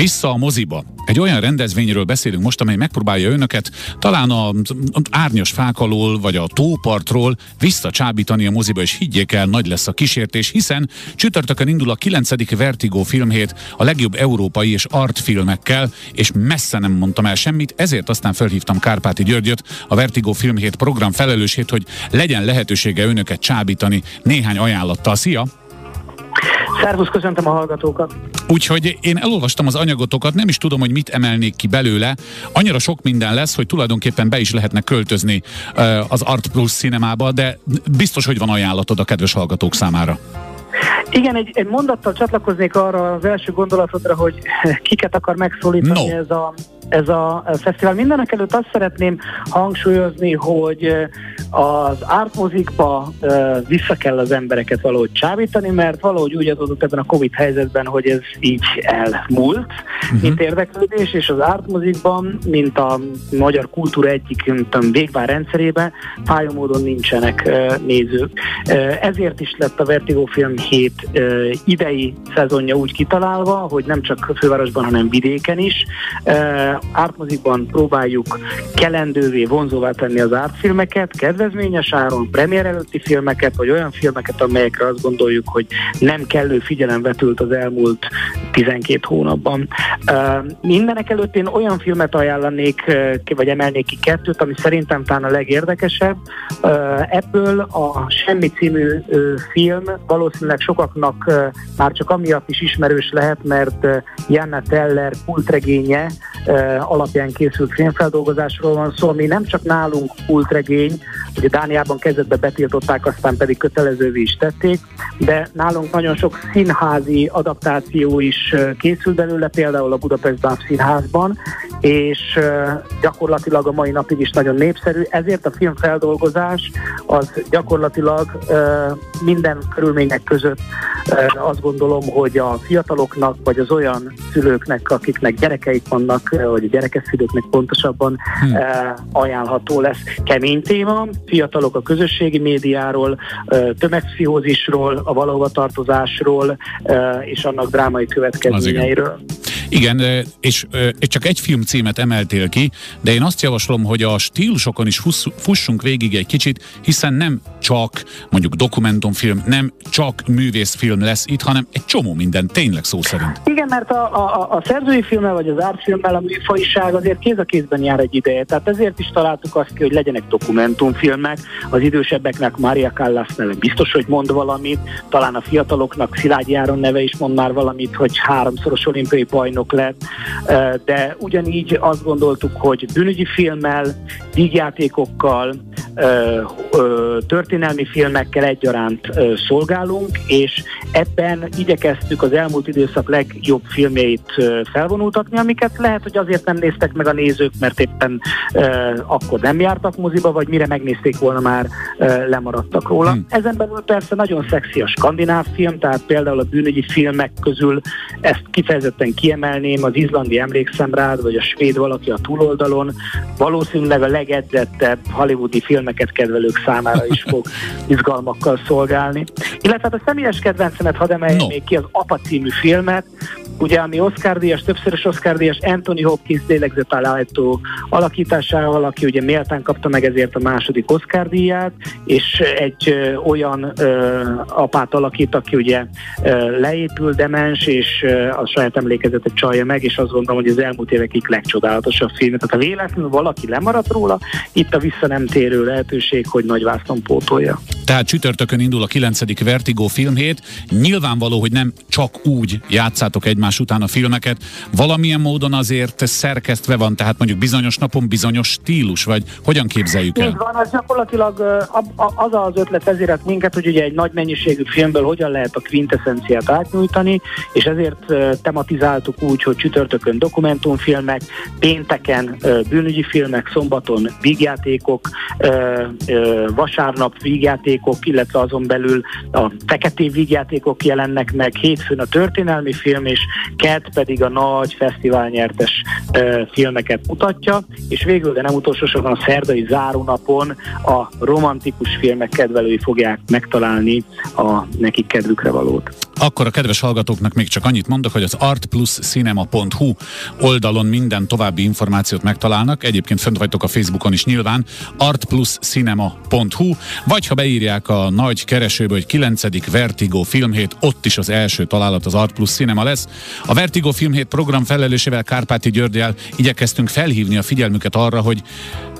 Vissza a moziba. Egy olyan rendezvényről beszélünk most, amely megpróbálja önöket talán a árnyos fák alól, vagy a tópartról visszacsábítani a moziba, és higgyék el, nagy lesz a kísértés, hiszen csütörtökön indul a 9. Vertigo filmhét a legjobb európai és artfilmekkel, és messze nem mondtam el semmit, ezért aztán felhívtam Kárpáti Györgyöt, a Vertigo filmhét program felelősét, hogy legyen lehetősége önöket csábítani néhány ajánlattal. Szia! Szervusz, köszöntöm a hallgatókat! Úgyhogy én elolvastam az anyagotokat, nem is tudom, hogy mit emelnék ki belőle. Annyira sok minden lesz, hogy tulajdonképpen be is lehetne költözni az Art Plus cinemába, de biztos, hogy van ajánlatod a kedves hallgatók számára. Igen, egy, egy mondattal csatlakoznék arra az első gondolatodra, hogy kiket akar megszólítani no. ez a ez a fesztivál. Mindenek előtt azt szeretném hangsúlyozni, hogy az ártmozikba vissza kell az embereket valahogy csábítani, mert valahogy úgy adódott ebben a Covid helyzetben, hogy ez így elmúlt, uh-huh. mint érdeklődés, és az ártmozikban, mint a magyar kultúra egyik tudom, végvár rendszerében, fájó módon nincsenek nézők. Ezért is lett a Vertigo Film 7 idei szezonja úgy kitalálva, hogy nem csak fővárosban, hanem vidéken is ártmozikban próbáljuk kelendővé, vonzóvá tenni az ártfilmeket, kedvezményes áron, premier előtti filmeket, vagy olyan filmeket, amelyekre azt gondoljuk, hogy nem kellő figyelem vetült az elmúlt 12 hónapban. Mindenek előtt én olyan filmet ajánlanék, vagy emelnék ki kettőt, ami szerintem talán a legérdekesebb. Ebből a Semmi című film valószínűleg sokaknak már csak amiatt is ismerős lehet, mert Janna Teller kultregénye alapján készült filmfeldolgozásról van szó, ami nem csak nálunk kultregény, ugye Dániában kezdetbe betiltották, aztán pedig kötelezővé is tették, de nálunk nagyon sok színházi adaptáció is készült belőle, például a Budapest Báb Színházban, és gyakorlatilag a mai napig is nagyon népszerű, ezért a filmfeldolgozás az gyakorlatilag minden körülmények között azt gondolom, hogy a fiataloknak, vagy az olyan szülőknek, akiknek gyerekeik vannak, vagy a gyerekeszülőknek pontosabban hmm. ajánlható lesz. Kemény téma, fiatalok a közösségi médiáról, tömegpszichózisról, a valahova tartozásról, és annak drámai következményeiről. Igen, és, és csak egy film címet emeltél ki, de én azt javaslom, hogy a stílusokon is fussunk végig egy kicsit, hiszen nem csak mondjuk dokumentumfilm, nem csak művészfilm lesz itt, hanem egy csomó minden, tényleg szó szerint. Igen, mert a, a, a szerzői filmmel vagy az árfilmmel a műfajiság azért kéz a kézben jár egy ideje. Tehát ezért is találtuk azt ki, hogy legyenek dokumentumfilmek. Az idősebbeknek Maria Callas neve biztos, hogy mond valamit, talán a fiataloknak Szilágyi Áron neve is mond már valamit, hogy háromszoros olimpiai bajnok lett, de ugyanígy azt gondoltuk, hogy bűnügyi filmmel, díjjátékokkal, történelmi filmekkel egyaránt szolgálunk, és ebben igyekeztük az elmúlt időszak legjobb filmjeit felvonultatni, amiket lehet, hogy azért nem néztek meg a nézők, mert éppen akkor nem jártak moziba, vagy mire megnézték volna már lemaradtak róla. Hmm. Ezen belül persze nagyon szexi a skandináv film, tehát például a bűnügyi filmek közül ezt kifejezetten kiemelném, az izlandi emlékszem rád, vagy a svéd valaki a túloldalon, valószínűleg a legedzettebb hollywoodi filmeket kedvelők számára is fog izgalmakkal szolgálni. Illetve hát a személyes kedvencemet hadd emeljem no. még ki az Apa című filmet, ugye ami Oscar-díjas, többszörös Oscar-díjas Anthony Hopkins lélegzetállító alakításával, aki ugye méltán kapta meg ezért a második Oscar-díját, és egy ö, olyan ö, apát alakít, aki ugye ö, leépül, demens, és ö, a saját emlékezetet csalja meg, és azt gondolom, hogy az elmúlt évekig legcsodálatosabb film. Tehát ha véletlenül valaki lemaradt róla, itt a vissza nem térő lehetőség, hogy nagy vászton pótolja. Tehát csütörtökön indul a 9. Vertigo filmhét. Nyilvánvaló, hogy nem csak úgy játszátok egymás után a filmeket, valamilyen módon azért szerkesztve van, tehát mondjuk bizonyos napon bizonyos stílus, vagy hogyan képzeljük el? Így van, az gyakorlatilag az az ötlet vezérelt minket, hogy ugye egy nagy mennyiségű filmből hogyan lehet a quintessenciát átnyújtani, és ezért tematizáltuk úgy, hogy csütörtökön dokumentumfilmek, pénteken bűnügyi filmek, szombaton vígjátékok, vasárnap vígjáték, vígjátékok, illetve azon belül a fekete vígjátékok jelennek meg, hétfőn a történelmi film, és Cat pedig a nagy fesztiválnyertes uh, filmeket mutatja, és végül, de nem utolsó sorban a szerdai zárónapon a romantikus filmek kedvelői fogják megtalálni a nekik kedvükre valót. Akkor a kedves hallgatóknak még csak annyit mondok, hogy az artpluscinema.hu oldalon minden további információt megtalálnak. Egyébként fönt vagytok a Facebookon is nyilván artpluscinema.hu vagy ha beírják a nagy keresőbe, hogy 9. Vertigo filmhét, ott is az első találat az Art Plus Cinema lesz. A Vertigo filmhét program felelősével Kárpáti Györgyel igyekeztünk felhívni a figyelmüket arra, hogy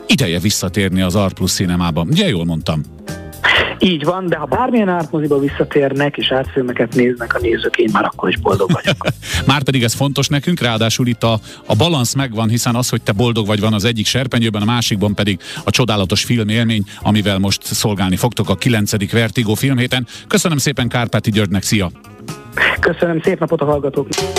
ideje visszatérni az Art Plus Cinemába. Ugye jól mondtam? Így van, de ha bármilyen ártmoziba visszatérnek és ártfilmeket néznek a nézők, én már akkor is boldog vagyok. már pedig ez fontos nekünk, ráadásul itt a, a balansz megvan, hiszen az, hogy te boldog vagy van az egyik serpenyőben, a másikban pedig a csodálatos filmélmény, amivel most szolgálni fogtok a 9. Vertigo filmhéten. Köszönöm szépen Kárpáti Györgynek, szia! Köszönöm, szép napot a hallgatóknak!